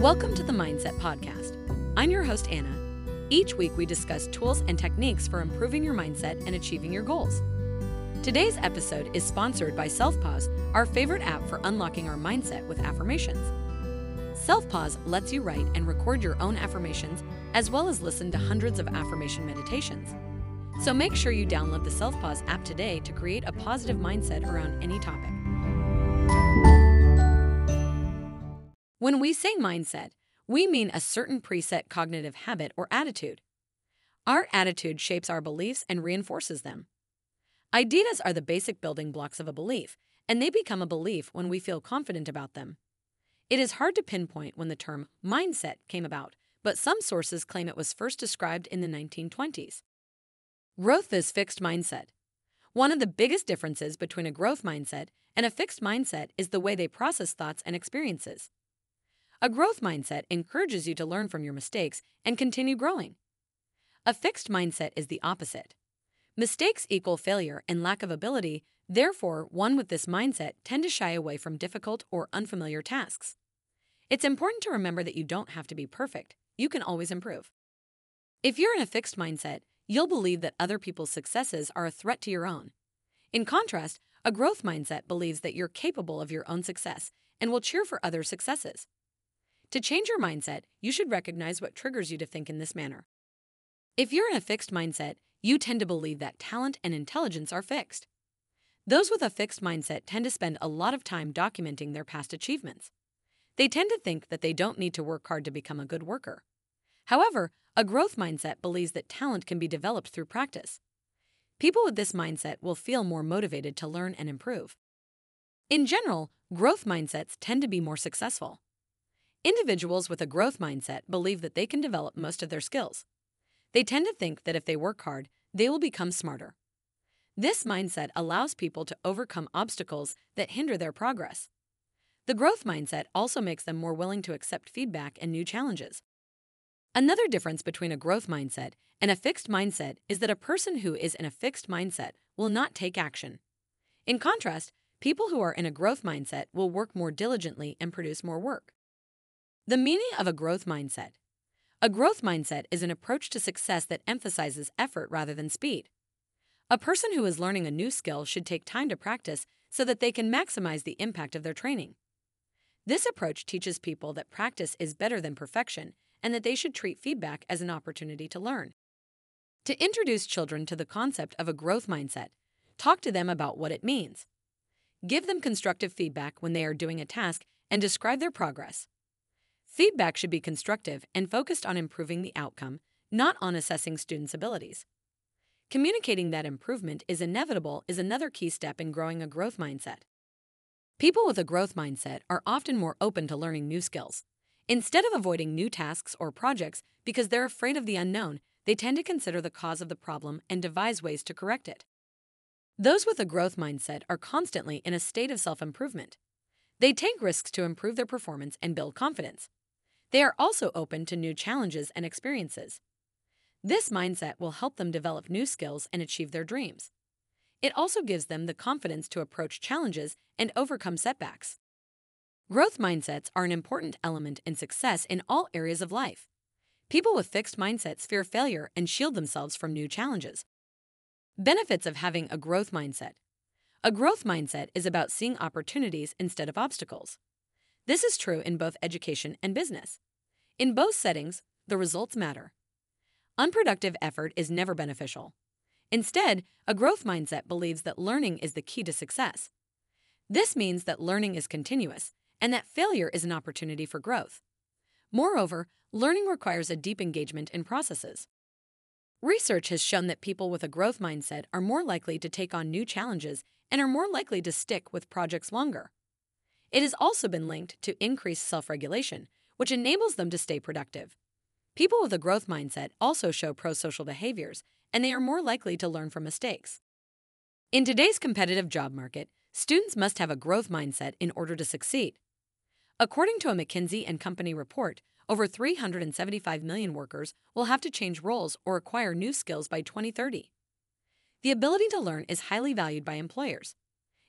Welcome to the Mindset Podcast. I'm your host, Anna. Each week, we discuss tools and techniques for improving your mindset and achieving your goals. Today's episode is sponsored by SelfPause, our favorite app for unlocking our mindset with affirmations. SelfPause lets you write and record your own affirmations, as well as listen to hundreds of affirmation meditations. So make sure you download the SelfPause app today to create a positive mindset around any topic. When we say mindset, we mean a certain preset cognitive habit or attitude. Our attitude shapes our beliefs and reinforces them. Ideas are the basic building blocks of a belief, and they become a belief when we feel confident about them. It is hard to pinpoint when the term mindset came about, but some sources claim it was first described in the 1920s. Growth is fixed mindset. One of the biggest differences between a growth mindset and a fixed mindset is the way they process thoughts and experiences. A growth mindset encourages you to learn from your mistakes and continue growing. A fixed mindset is the opposite. Mistakes equal failure and lack of ability, therefore, one with this mindset tend to shy away from difficult or unfamiliar tasks. It's important to remember that you don't have to be perfect, you can always improve. If you're in a fixed mindset, you'll believe that other people's successes are a threat to your own. In contrast, a growth mindset believes that you're capable of your own success and will cheer for others' successes. To change your mindset, you should recognize what triggers you to think in this manner. If you're in a fixed mindset, you tend to believe that talent and intelligence are fixed. Those with a fixed mindset tend to spend a lot of time documenting their past achievements. They tend to think that they don't need to work hard to become a good worker. However, a growth mindset believes that talent can be developed through practice. People with this mindset will feel more motivated to learn and improve. In general, growth mindsets tend to be more successful. Individuals with a growth mindset believe that they can develop most of their skills. They tend to think that if they work hard, they will become smarter. This mindset allows people to overcome obstacles that hinder their progress. The growth mindset also makes them more willing to accept feedback and new challenges. Another difference between a growth mindset and a fixed mindset is that a person who is in a fixed mindset will not take action. In contrast, people who are in a growth mindset will work more diligently and produce more work. The meaning of a growth mindset. A growth mindset is an approach to success that emphasizes effort rather than speed. A person who is learning a new skill should take time to practice so that they can maximize the impact of their training. This approach teaches people that practice is better than perfection and that they should treat feedback as an opportunity to learn. To introduce children to the concept of a growth mindset, talk to them about what it means. Give them constructive feedback when they are doing a task and describe their progress. Feedback should be constructive and focused on improving the outcome, not on assessing students' abilities. Communicating that improvement is inevitable is another key step in growing a growth mindset. People with a growth mindset are often more open to learning new skills. Instead of avoiding new tasks or projects because they're afraid of the unknown, they tend to consider the cause of the problem and devise ways to correct it. Those with a growth mindset are constantly in a state of self improvement. They take risks to improve their performance and build confidence. They are also open to new challenges and experiences. This mindset will help them develop new skills and achieve their dreams. It also gives them the confidence to approach challenges and overcome setbacks. Growth mindsets are an important element in success in all areas of life. People with fixed mindsets fear failure and shield themselves from new challenges. Benefits of having a growth mindset. A growth mindset is about seeing opportunities instead of obstacles. This is true in both education and business. In both settings, the results matter. Unproductive effort is never beneficial. Instead, a growth mindset believes that learning is the key to success. This means that learning is continuous and that failure is an opportunity for growth. Moreover, learning requires a deep engagement in processes. Research has shown that people with a growth mindset are more likely to take on new challenges and are more likely to stick with projects longer. It has also been linked to increased self regulation, which enables them to stay productive. People with a growth mindset also show pro social behaviors, and they are more likely to learn from mistakes. In today's competitive job market, students must have a growth mindset in order to succeed. According to a McKinsey and Company report, over 375 million workers will have to change roles or acquire new skills by 2030. The ability to learn is highly valued by employers.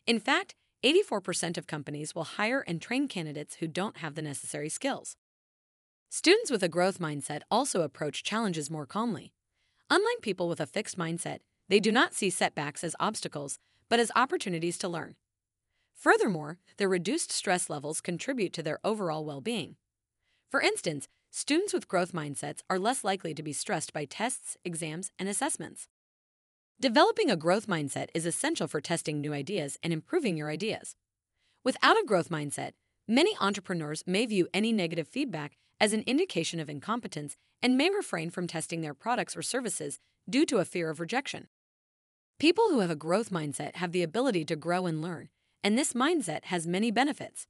In fact, 84% of companies will hire and train candidates who don't have the necessary skills. Students with a growth mindset also approach challenges more calmly. Unlike people with a fixed mindset, they do not see setbacks as obstacles, but as opportunities to learn. Furthermore, their reduced stress levels contribute to their overall well being. For instance, students with growth mindsets are less likely to be stressed by tests, exams, and assessments. Developing a growth mindset is essential for testing new ideas and improving your ideas. Without a growth mindset, many entrepreneurs may view any negative feedback as an indication of incompetence and may refrain from testing their products or services due to a fear of rejection. People who have a growth mindset have the ability to grow and learn, and this mindset has many benefits.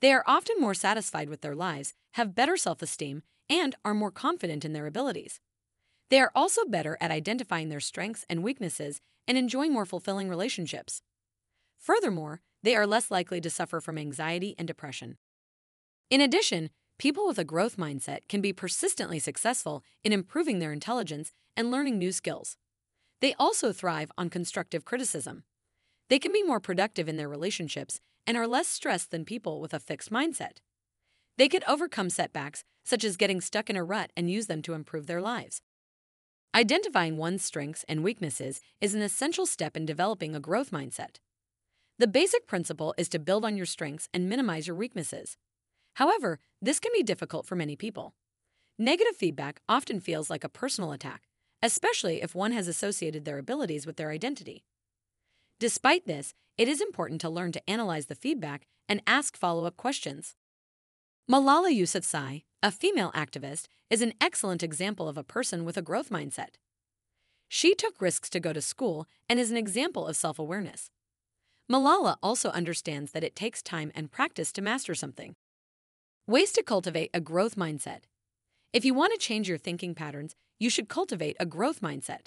They are often more satisfied with their lives, have better self esteem, and are more confident in their abilities. They are also better at identifying their strengths and weaknesses and enjoying more fulfilling relationships. Furthermore, they are less likely to suffer from anxiety and depression. In addition, people with a growth mindset can be persistently successful in improving their intelligence and learning new skills. They also thrive on constructive criticism. They can be more productive in their relationships and are less stressed than people with a fixed mindset. They can overcome setbacks, such as getting stuck in a rut, and use them to improve their lives. Identifying one's strengths and weaknesses is an essential step in developing a growth mindset. The basic principle is to build on your strengths and minimize your weaknesses. However, this can be difficult for many people. Negative feedback often feels like a personal attack, especially if one has associated their abilities with their identity. Despite this, it is important to learn to analyze the feedback and ask follow up questions. Malala Yousafzai, a female activist, is an excellent example of a person with a growth mindset. She took risks to go to school and is an example of self awareness. Malala also understands that it takes time and practice to master something. Ways to cultivate a growth mindset. If you want to change your thinking patterns, you should cultivate a growth mindset.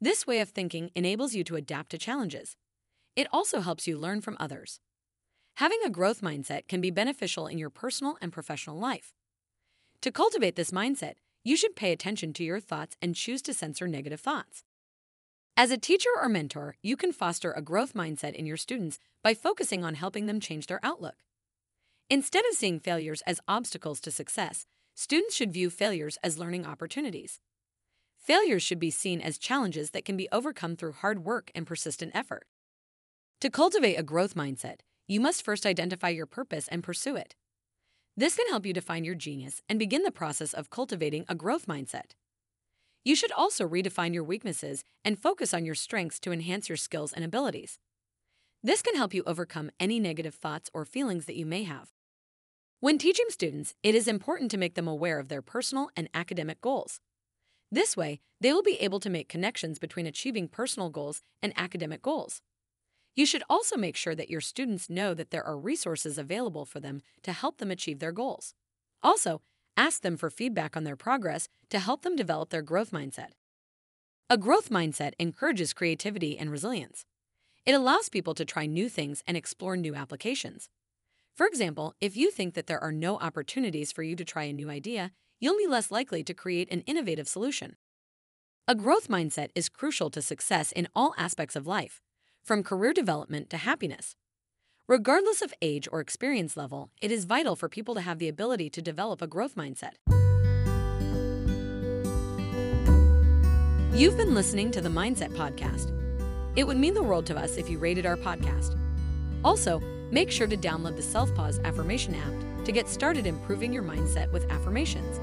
This way of thinking enables you to adapt to challenges. It also helps you learn from others. Having a growth mindset can be beneficial in your personal and professional life. To cultivate this mindset, you should pay attention to your thoughts and choose to censor negative thoughts. As a teacher or mentor, you can foster a growth mindset in your students by focusing on helping them change their outlook. Instead of seeing failures as obstacles to success, students should view failures as learning opportunities. Failures should be seen as challenges that can be overcome through hard work and persistent effort. To cultivate a growth mindset, you must first identify your purpose and pursue it. This can help you define your genius and begin the process of cultivating a growth mindset. You should also redefine your weaknesses and focus on your strengths to enhance your skills and abilities. This can help you overcome any negative thoughts or feelings that you may have. When teaching students, it is important to make them aware of their personal and academic goals. This way, they will be able to make connections between achieving personal goals and academic goals. You should also make sure that your students know that there are resources available for them to help them achieve their goals. Also, ask them for feedback on their progress to help them develop their growth mindset. A growth mindset encourages creativity and resilience. It allows people to try new things and explore new applications. For example, if you think that there are no opportunities for you to try a new idea, you'll be less likely to create an innovative solution. A growth mindset is crucial to success in all aspects of life from career development to happiness. Regardless of age or experience level, it is vital for people to have the ability to develop a growth mindset. You've been listening to the Mindset Podcast. It would mean the world to us if you rated our podcast. Also, make sure to download the Self Pause Affirmation app to get started improving your mindset with affirmations.